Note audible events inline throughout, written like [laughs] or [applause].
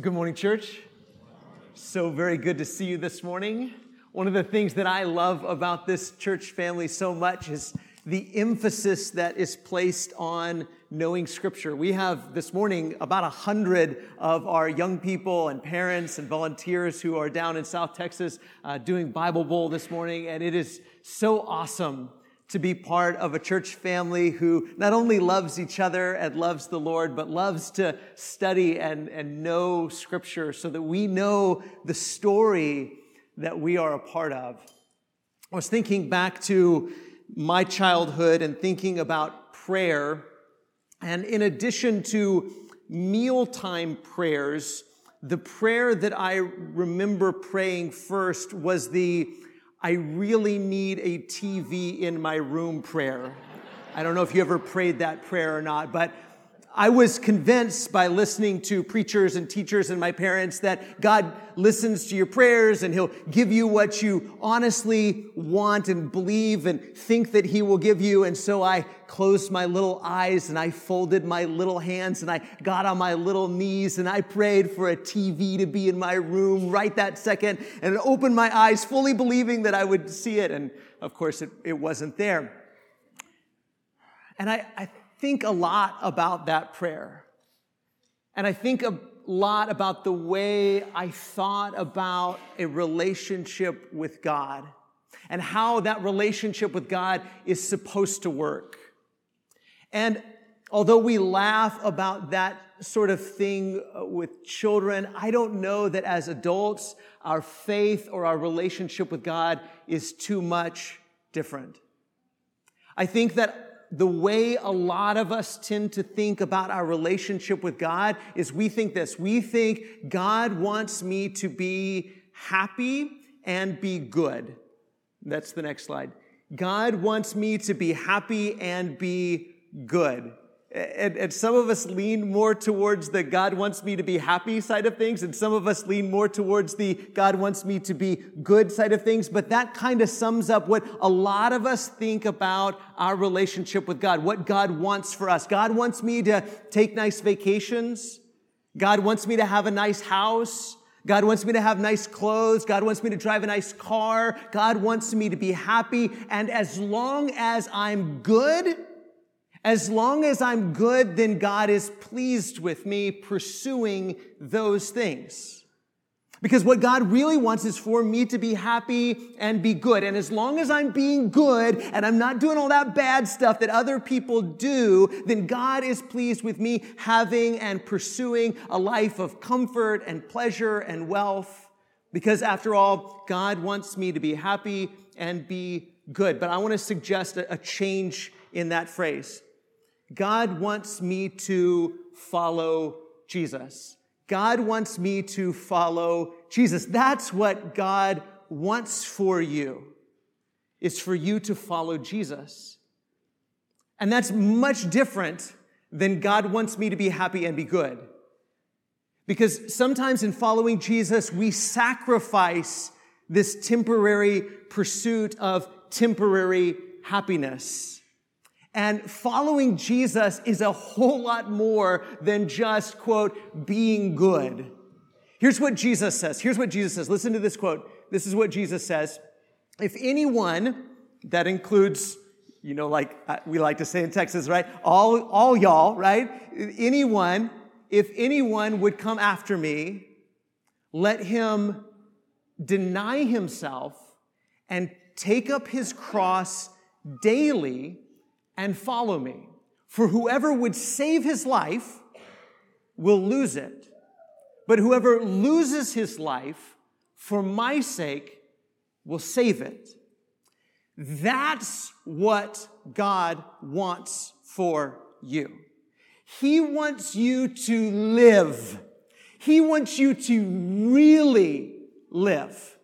Good morning, church. So very good to see you this morning. One of the things that I love about this church family so much is the emphasis that is placed on knowing scripture. We have this morning about a hundred of our young people and parents and volunteers who are down in South Texas uh, doing Bible Bowl this morning, and it is so awesome to be part of a church family who not only loves each other and loves the Lord, but loves to study and, and know scripture so that we know the story that we are a part of. I was thinking back to my childhood and thinking about prayer. And in addition to mealtime prayers, the prayer that I remember praying first was the I really need a TV in my room prayer. I don't know if you ever prayed that prayer or not, but I was convinced by listening to preachers and teachers and my parents that God listens to your prayers and He'll give you what you honestly want and believe and think that He will give you. And so I closed my little eyes and I folded my little hands and I got on my little knees and I prayed for a TV to be in my room right that second and opened my eyes fully believing that I would see it. And of course, it, it wasn't there. And I, I think a lot about that prayer. And I think a lot about the way I thought about a relationship with God and how that relationship with God is supposed to work. And although we laugh about that sort of thing uh, with children, I don't know that as adults, our faith or our relationship with God is too much different. I think that the way a lot of us tend to think about our relationship with God is we think this. We think God wants me to be happy and be good. That's the next slide. God wants me to be happy and be good. And, and, some of us lean more towards the God wants me to be happy side of things, and some of us lean more towards the God wants me to be good side of things. But that kind of sums up what a lot of us think about our relationship with God, what God wants for us. God wants me to take nice vacations. God wants me to have a nice house. God wants me to have nice clothes. God wants me to drive a nice car. God wants me to be happy. And as long as I'm good, as long as I'm good, then God is pleased with me pursuing those things. Because what God really wants is for me to be happy and be good. And as long as I'm being good and I'm not doing all that bad stuff that other people do, then God is pleased with me having and pursuing a life of comfort and pleasure and wealth. Because after all, God wants me to be happy and be good. But I want to suggest a change in that phrase. God wants me to follow Jesus. God wants me to follow Jesus. That's what God wants for you, is for you to follow Jesus. And that's much different than God wants me to be happy and be good. Because sometimes in following Jesus, we sacrifice this temporary pursuit of temporary happiness. And following Jesus is a whole lot more than just, quote, being good. Here's what Jesus says. Here's what Jesus says. Listen to this quote. This is what Jesus says. If anyone, that includes, you know, like uh, we like to say in Texas, right? All, all y'all, right? Anyone, if anyone would come after me, let him deny himself and take up his cross daily and follow me. For whoever would save his life will lose it. But whoever loses his life for my sake will save it. That's what God wants for you. He wants you to live. He wants you to really live.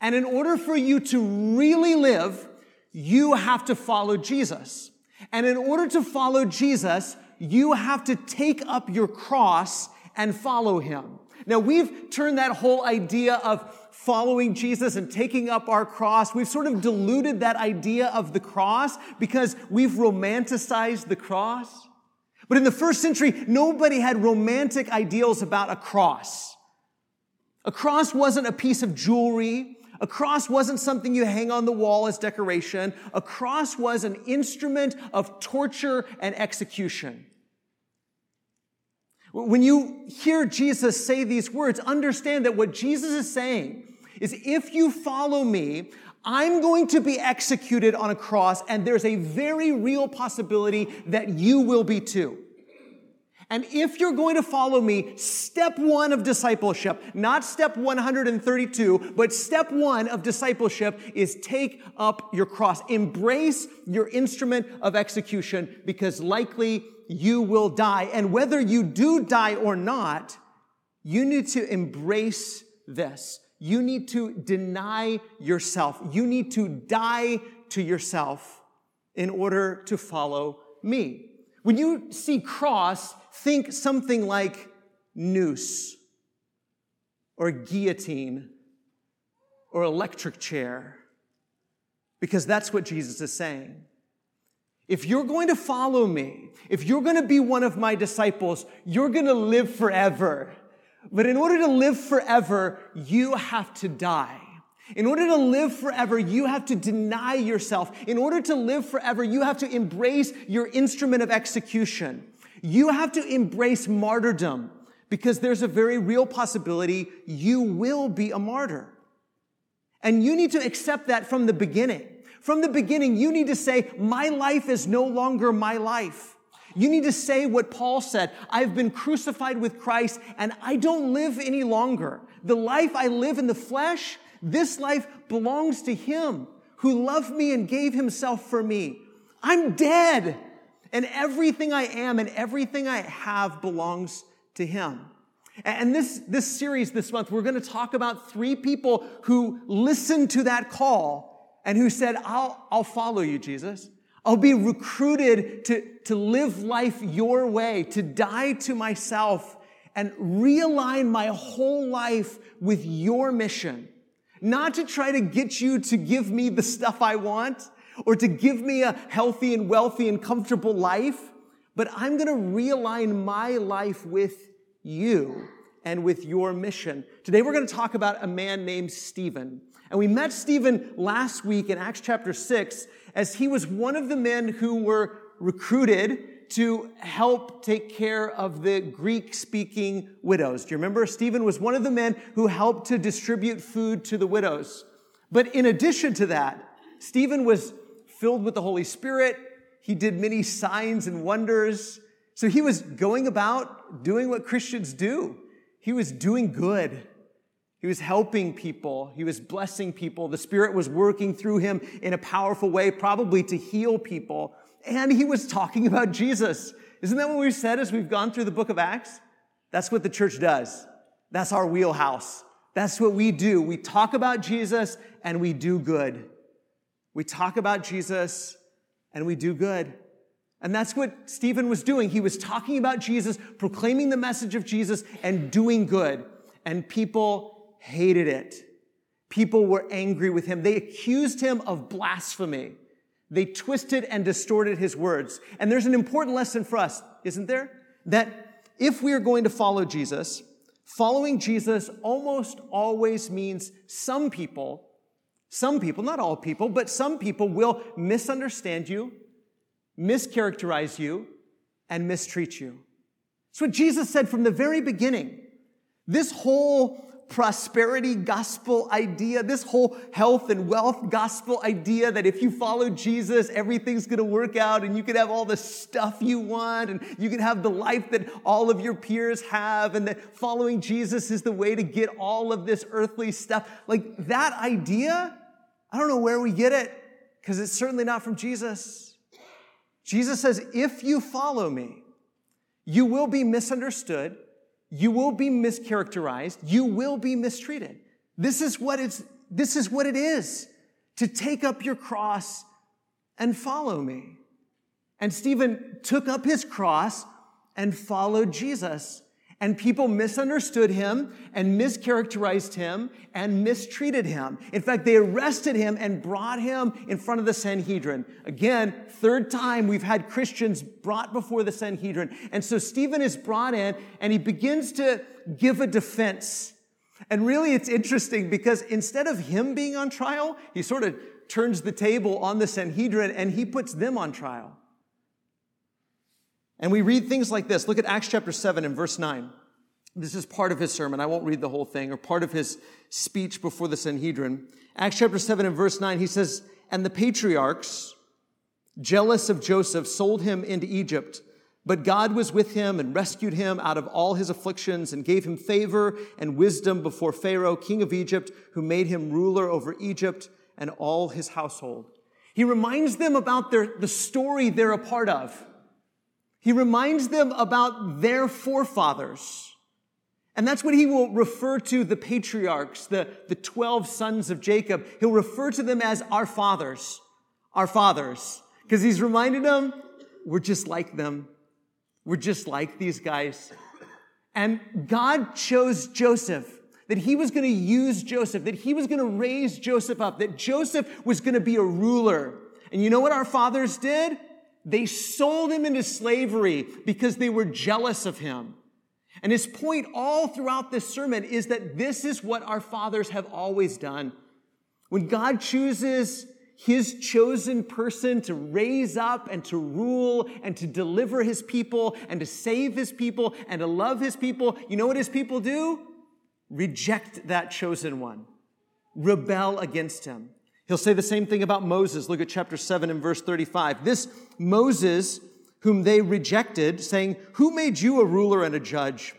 And in order for you to really live, you have to follow Jesus. And in order to follow Jesus, you have to take up your cross and follow him. Now we've turned that whole idea of following Jesus and taking up our cross, we've sort of diluted that idea of the cross because we've romanticized the cross. But in the first century, nobody had romantic ideals about a cross. A cross wasn't a piece of jewelry. A cross wasn't something you hang on the wall as decoration. A cross was an instrument of torture and execution. When you hear Jesus say these words, understand that what Jesus is saying is if you follow me, I'm going to be executed on a cross, and there's a very real possibility that you will be too. And if you're going to follow me, step one of discipleship, not step 132, but step one of discipleship is take up your cross. Embrace your instrument of execution because likely you will die. And whether you do die or not, you need to embrace this. You need to deny yourself. You need to die to yourself in order to follow me. When you see cross, think something like noose or guillotine or electric chair, because that's what Jesus is saying. If you're going to follow me, if you're going to be one of my disciples, you're going to live forever. But in order to live forever, you have to die. In order to live forever, you have to deny yourself. In order to live forever, you have to embrace your instrument of execution. You have to embrace martyrdom because there's a very real possibility you will be a martyr. And you need to accept that from the beginning. From the beginning, you need to say, my life is no longer my life. You need to say what Paul said. I've been crucified with Christ and I don't live any longer. The life I live in the flesh, this life belongs to him who loved me and gave himself for me. I'm dead. And everything I am and everything I have belongs to him. And this, this series this month, we're going to talk about three people who listened to that call and who said, I'll, I'll follow you, Jesus. I'll be recruited to, to live life your way, to die to myself and realign my whole life with your mission not to try to get you to give me the stuff I want or to give me a healthy and wealthy and comfortable life, but I'm going to realign my life with you and with your mission. Today we're going to talk about a man named Stephen. And we met Stephen last week in Acts chapter 6 as he was one of the men who were recruited to help take care of the Greek speaking widows. Do you remember? Stephen was one of the men who helped to distribute food to the widows. But in addition to that, Stephen was filled with the Holy Spirit. He did many signs and wonders. So he was going about doing what Christians do. He was doing good. He was helping people. He was blessing people. The Spirit was working through him in a powerful way, probably to heal people and he was talking about Jesus. Isn't that what we've said as we've gone through the book of Acts? That's what the church does. That's our wheelhouse. That's what we do. We talk about Jesus and we do good. We talk about Jesus and we do good. And that's what Stephen was doing. He was talking about Jesus, proclaiming the message of Jesus, and doing good. And people hated it. People were angry with him. They accused him of blasphemy. They twisted and distorted his words. And there's an important lesson for us, isn't there? That if we are going to follow Jesus, following Jesus almost always means some people, some people, not all people, but some people will misunderstand you, mischaracterize you, and mistreat you. It's what Jesus said from the very beginning. This whole prosperity gospel idea, this whole health and wealth gospel idea that if you follow Jesus, everything's going to work out and you can have all the stuff you want and you can have the life that all of your peers have and that following Jesus is the way to get all of this earthly stuff. Like that idea, I don't know where we get it because it's certainly not from Jesus. Jesus says, if you follow me, you will be misunderstood you will be mischaracterized. You will be mistreated. This is what it's, this is what it is to take up your cross and follow me. And Stephen took up his cross and followed Jesus. And people misunderstood him and mischaracterized him and mistreated him. In fact, they arrested him and brought him in front of the Sanhedrin. Again, third time we've had Christians brought before the Sanhedrin. And so Stephen is brought in and he begins to give a defense. And really, it's interesting because instead of him being on trial, he sort of turns the table on the Sanhedrin and he puts them on trial. And we read things like this. Look at Acts chapter 7 and verse 9. This is part of his sermon. I won't read the whole thing, or part of his speech before the Sanhedrin. Acts chapter 7 and verse 9, he says, And the patriarchs, jealous of Joseph, sold him into Egypt. But God was with him and rescued him out of all his afflictions and gave him favor and wisdom before Pharaoh, king of Egypt, who made him ruler over Egypt and all his household. He reminds them about their, the story they're a part of. He reminds them about their forefathers. And that's what he will refer to the patriarchs, the, the 12 sons of Jacob. He'll refer to them as our fathers, our fathers, because he's reminded them we're just like them. We're just like these guys. And God chose Joseph, that he was going to use Joseph, that he was going to raise Joseph up, that Joseph was going to be a ruler. And you know what our fathers did? They sold him into slavery because they were jealous of him. And his point all throughout this sermon is that this is what our fathers have always done. When God chooses his chosen person to raise up and to rule and to deliver his people and to save his people and to love his people, you know what his people do? Reject that chosen one, rebel against him. He'll say the same thing about Moses. Look at chapter 7 and verse 35. This Moses, whom they rejected, saying, Who made you a ruler and a judge?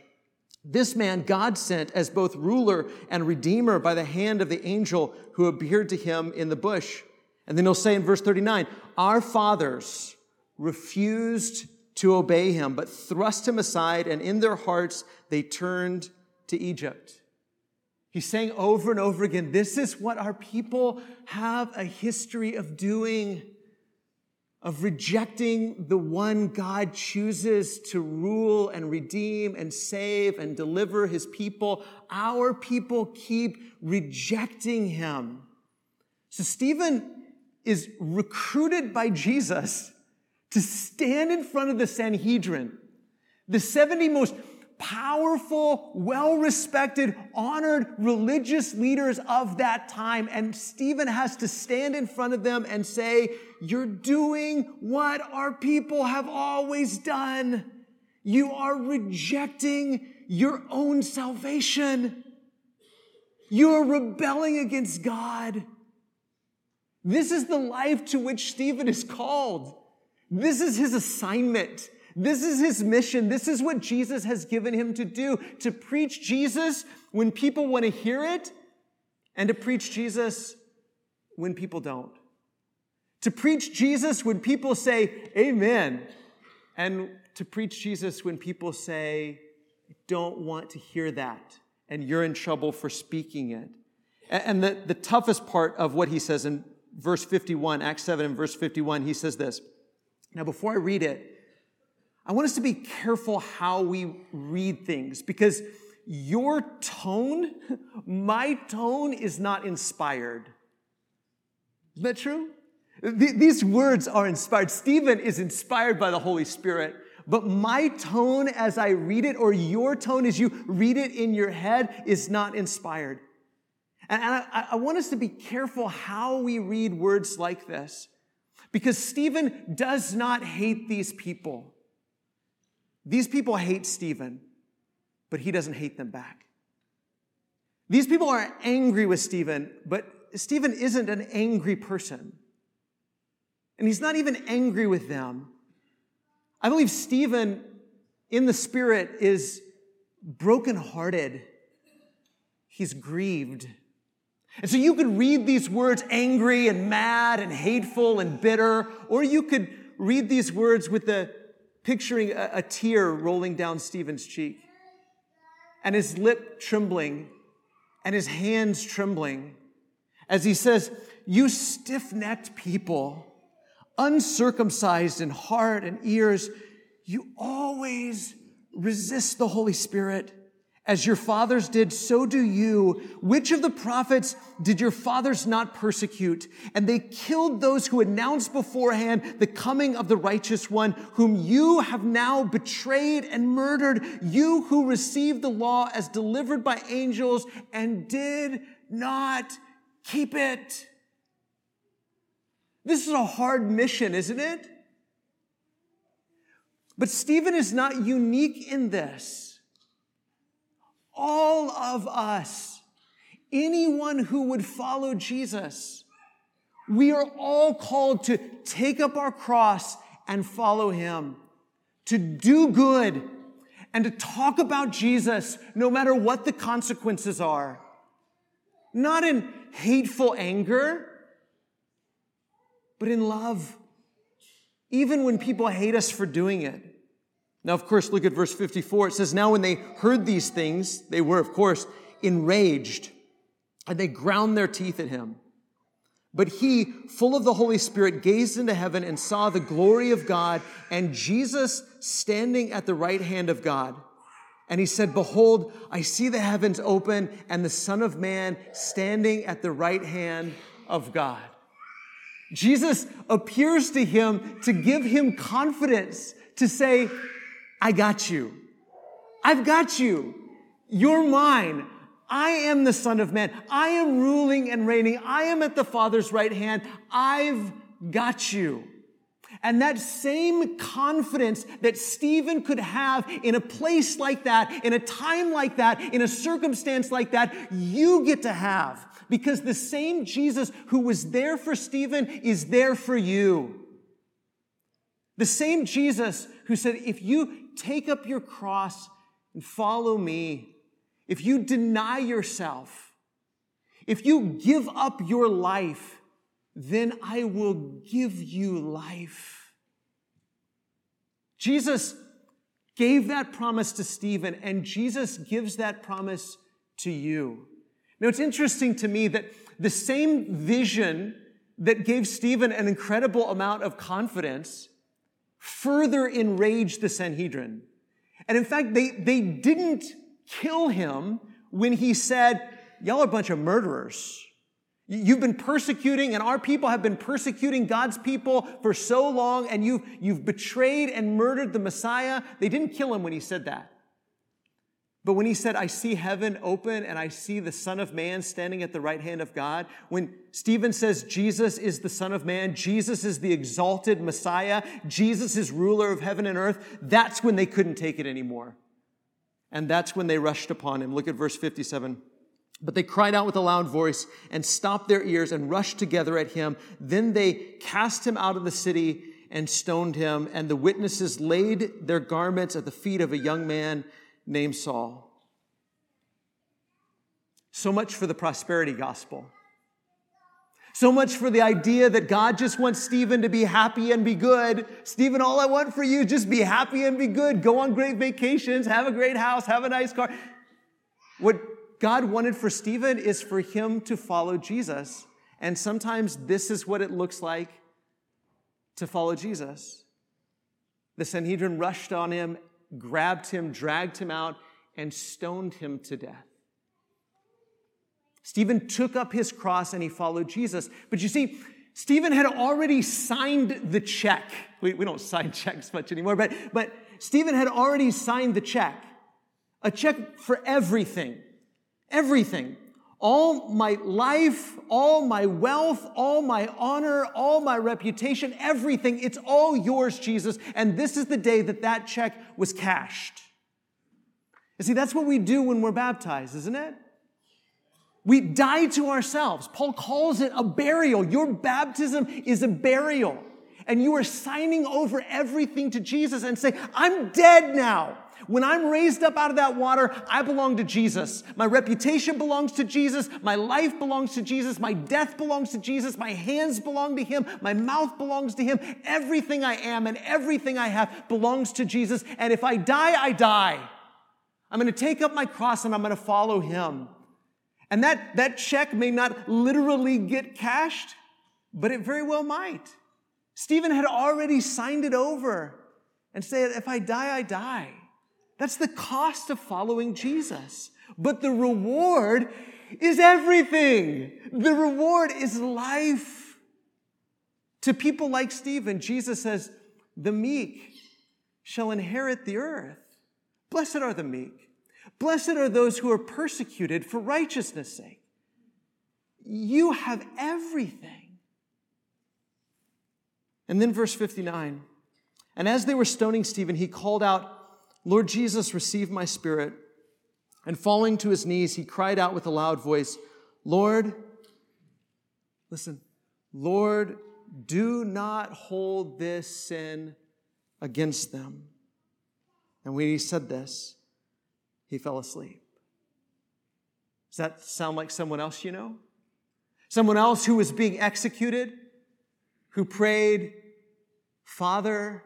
This man God sent as both ruler and redeemer by the hand of the angel who appeared to him in the bush. And then he'll say in verse 39, Our fathers refused to obey him, but thrust him aside, and in their hearts they turned to Egypt. He's saying over and over again, this is what our people have a history of doing, of rejecting the one God chooses to rule and redeem and save and deliver his people. Our people keep rejecting him. So Stephen is recruited by Jesus to stand in front of the Sanhedrin, the 70 most powerful, well respected, honored religious leaders of that time. And Stephen has to stand in front of them and say, You're doing what our people have always done. You are rejecting your own salvation. You are rebelling against God. This is the life to which Stephen is called. This is his assignment. This is his mission. This is what Jesus has given him to do to preach Jesus when people want to hear it and to preach Jesus when people don't. To preach Jesus when people say amen and to preach Jesus when people say, don't want to hear that and you're in trouble for speaking it. And the, the toughest part of what he says in verse 51, Acts 7 and verse 51, he says this. Now, before I read it, I want us to be careful how we read things because your tone, [laughs] my tone is not inspired. Isn't that true? These words are inspired. Stephen is inspired by the Holy Spirit, but my tone as I read it, or your tone as you read it in your head, is not inspired. And I, want us to be careful how we read words like this because Stephen does not hate these people. These people hate Stephen, but he doesn't hate them back. These people are angry with Stephen, but Stephen isn't an angry person. And he's not even angry with them. I believe Stephen, in the spirit, is brokenhearted. He's grieved. And so you could read these words angry and mad and hateful and bitter, or you could read these words with the picturing a, a tear rolling down Stephen's cheek and his lip trembling and his hands trembling as he says, You stiff necked people, uncircumcised in heart and ears, you always resist the Holy Spirit. As your fathers did, so do you. Which of the prophets did your fathers not persecute? And they killed those who announced beforehand the coming of the righteous one, whom you have now betrayed and murdered. You who received the law as delivered by angels and did not keep it. This is a hard mission, isn't it? But Stephen is not unique in this. All of us, anyone who would follow Jesus, we are all called to take up our cross and follow him, to do good, and to talk about Jesus no matter what the consequences are. Not in hateful anger, but in love, even when people hate us for doing it. Now, of course, look at verse 54. It says, Now when they heard these things, they were, of course, enraged, and they ground their teeth at him. But he, full of the Holy Spirit, gazed into heaven and saw the glory of God and Jesus standing at the right hand of God. And he said, Behold, I see the heavens open and the Son of Man standing at the right hand of God. Jesus appears to him to give him confidence to say, I got you. I've got you. You're mine. I am the Son of Man. I am ruling and reigning. I am at the Father's right hand. I've got you. And that same confidence that Stephen could have in a place like that, in a time like that, in a circumstance like that, you get to have because the same Jesus who was there for Stephen is there for you. The same Jesus who said, if you take up your cross and follow me, if you deny yourself, if you give up your life, then I will give you life. Jesus gave that promise to Stephen, and Jesus gives that promise to you. Now, it's interesting to me that the same vision that gave Stephen an incredible amount of confidence further enraged the Sanhedrin. And in fact, they, they didn't kill him when he said, Y'all are a bunch of murderers. You've been persecuting, and our people have been persecuting God's people for so long, and you've, you've betrayed and murdered the Messiah. They didn't kill him when he said that. But when he said, I see heaven open and I see the Son of Man standing at the right hand of God, when Stephen says Jesus is the Son of Man, Jesus is the exalted Messiah, Jesus is ruler of heaven and earth, that's when they couldn't take it anymore. And that's when they rushed upon him. Look at verse 57. But they cried out with a loud voice and stopped their ears and rushed together at him. Then they cast him out of the city and stoned him. And the witnesses laid their garments at the feet of a young man named Saul. So much for the prosperity gospel. So much for the idea that God just wants Stephen to be happy and be good. Stephen, all I want for you just be happy and be good. Go on great vacations, have a great house, have a nice car. What God wanted for Stephen is for him to follow Jesus. And sometimes this is what it looks like to follow Jesus. The Sanhedrin rushed on him grabbed him, dragged him out, and stoned him to death. Stephen took up his cross and he followed Jesus. But you see, Stephen had already signed the check. We, we don't sign [laughs] checks much anymore, but, but Stephen had already signed the check. A check for everything. Everything all my life, all my wealth, all my honor, all my reputation, everything, it's all yours, Jesus. And this is the day that that check was cashed. You see, that's what we do when we're baptized, isn't it? We die to ourselves. Paul calls it a burial. Your baptism is a burial. And you are signing over everything to Jesus and say, I'm dead now. When I'm raised up out of that water, I belong to Jesus. My reputation belongs to Jesus. My life belongs to Jesus. My death belongs to Jesus. My hands belong to Him. My mouth belongs to Him. Everything I am and everything I have belongs to Jesus. And if I die, I die. I'm going to take up my cross and I'm going to follow Him. And that, that check may not literally get cashed, but it very well might. Stephen had already signed it over and said, if I die, I die. That's the cost of following Jesus. But the reward is everything. The reward is life. To people like Stephen, Jesus says, the meek shall inherit the earth. Blessed are the meek. Blessed are those who are persecuted for righteousness' sake. You have everything. And then verse 59 And as they were stoning Stephen, he called out, Lord Jesus, receive my spirit. And falling to his knees, he cried out with a loud voice, Lord, listen, Lord, do not hold this sin against them. And when he said this, he fell asleep. Does that sound like someone else you know? Someone else who was being executed, who prayed, Father,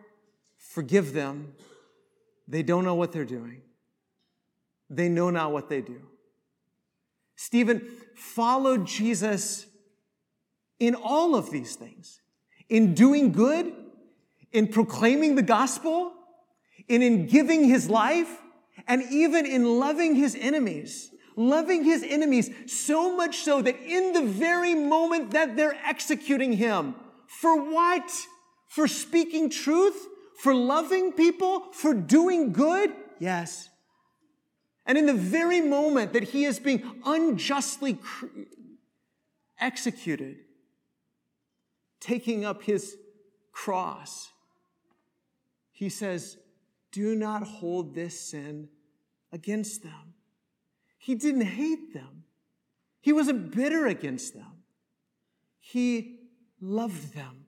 forgive them. They don't know what they're doing. They know not what they do. Stephen followed Jesus in all of these things in doing good, in proclaiming the gospel, and in giving his life, and even in loving his enemies. Loving his enemies so much so that in the very moment that they're executing him, for what? For speaking truth? For loving people? For doing good? Yes. And in the very moment that he is being unjustly cr- executed, taking up his cross, he says, Do not hold this sin against them. He didn't hate them, he wasn't bitter against them, he loved them.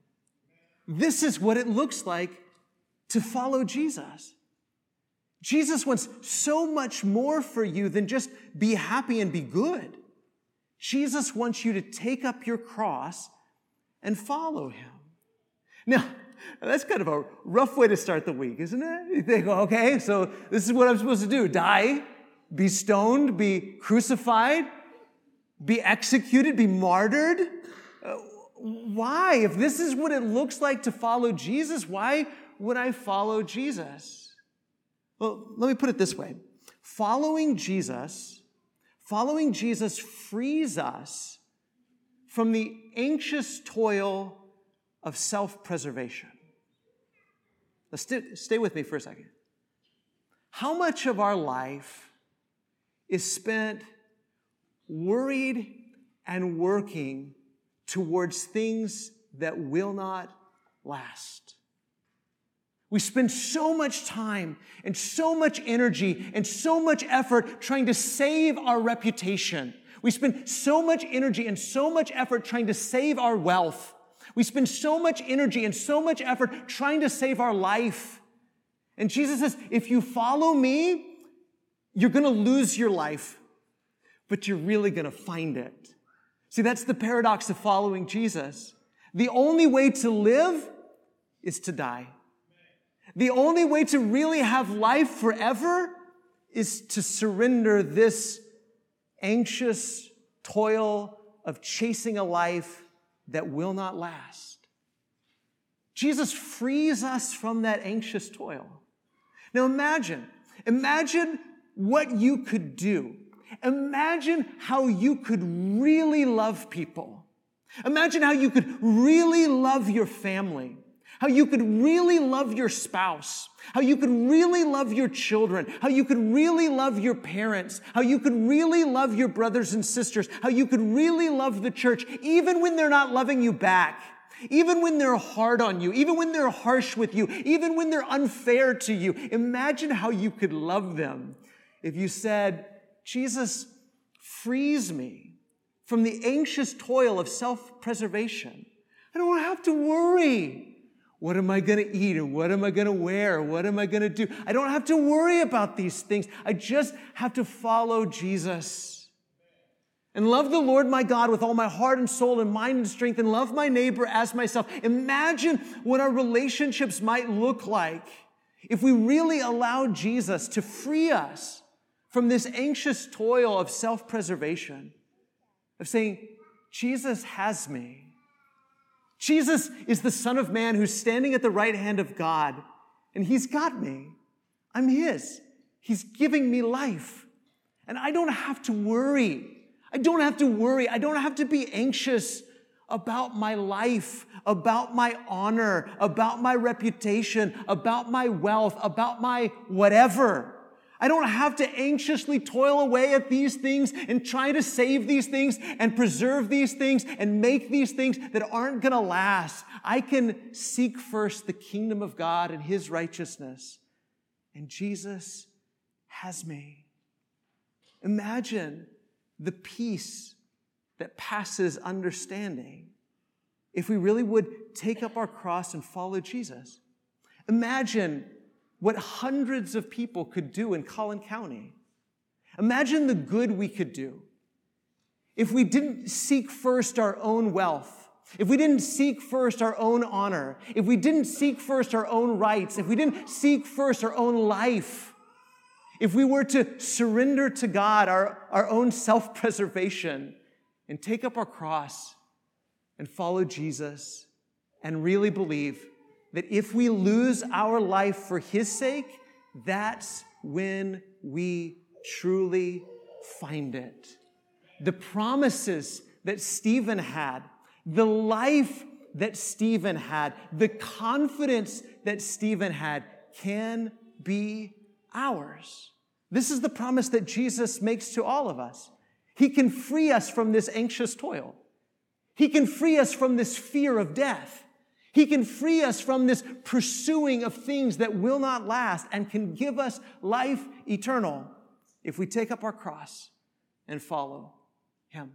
This is what it looks like to follow Jesus. Jesus wants so much more for you than just be happy and be good. Jesus wants you to take up your cross and follow him. Now, that's kind of a rough way to start the week, isn't it? You think, okay, so this is what I'm supposed to do die, be stoned, be crucified, be executed, be martyred. Uh, Why? If this is what it looks like to follow Jesus, why would I follow Jesus? Well, let me put it this way following Jesus, following Jesus frees us from the anxious toil of self preservation. St- stay with me for a second. How much of our life is spent worried and working towards things that will not last? We spend so much time and so much energy and so much effort trying to save our reputation we spend so much energy and so much effort trying to save our wealth. We spend so much energy and so much effort trying to save our life. And Jesus says, if you follow me, you're going to lose your life, but you're really going to find it. See, that's the paradox of following Jesus. The only way to live is to die. The only way to really have life forever is to surrender this anxious toil of chasing a life that will not last. Jesus frees us from that anxious toil. Now imagine, imagine what you could do. Imagine how you could really love people. Imagine how you could really love your family. How you could really love your spouse, how you could really love your children, how you could really love your parents, how you could really love your brothers and sisters, how you could really love the church, even when they're not loving you back. Even when they're hard on you, even when they're harsh with you, even when they're unfair to you, imagine how you could love them. If you said, Jesus, frees me from the anxious toil of self preservation. I don't have to worry what am I going to eat and what am I going to wear? What am I going to do? I don't have to worry about these things. I just have to follow Jesus. And love the Lord my God with all my heart and soul and mind and strength and love my neighbor as myself. Imagine what our relationships might look like if we really allowed Jesus to free us from this anxious toil of self preservation, of saying, Jesus has me. Jesus is the Son of Man who's standing at the right hand of God, and He's got me. I'm His. He's giving me life. And I don't have to worry. I don't have to worry. I don't have to be anxious about my life, about my honor, about my reputation, about my wealth, about my whatever. I don't have to anxiously toil away at these things and try to save these things and preserve these things and make these things that aren't going to last. I can seek first the kingdom of God and his righteousness. And Jesus has me. Imagine the peace that passes understanding if we really would take up our cross and follow Jesus. Imagine what hundreds of people could do in Collin County. Imagine the good we could do if we didn't seek first our own wealth, if we didn't seek first our own honor, if we didn't seek first our own rights, if we didn't seek first our own life, if we were to surrender to God our, our own self preservation and take up our cross and follow Jesus and really believe that if we lose our life for His sake, that's when we truly find it. The promises that Stephen had, the life that Stephen had, the confidence that Stephen had can be ours. This is the promise that Jesus makes to all of us. He can free us from this anxious toil. He can free us from this fear of death. He can free us from this pursuing of things that will not last and can give us life eternal if we take up our cross and follow Him.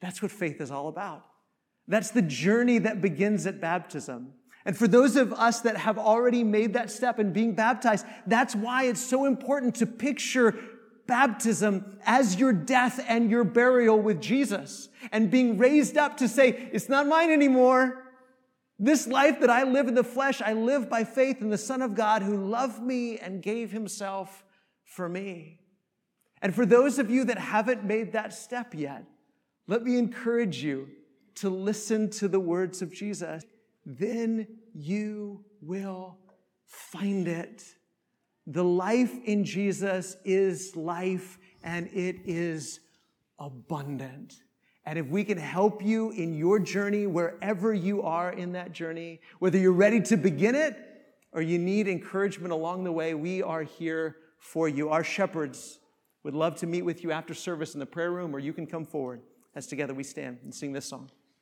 That's what faith is all about. That's the journey that begins at baptism. And for those of us that have already made that step in being baptized, that's why it's so important to picture baptism as your death and your burial with Jesus and being raised up to say, it's not mine anymore. This life that I live in the flesh, I live by faith in the Son of God who loved me and gave himself for me. And for those of you that haven't made that step yet, let me encourage you to listen to the words of Jesus. Then you will find it. The life in Jesus is life and it is abundant. And if we can help you in your journey, wherever you are in that journey, whether you're ready to begin it or you need encouragement along the way, we are here for you. Our shepherds would love to meet with you after service in the prayer room, or you can come forward as together we stand and sing this song.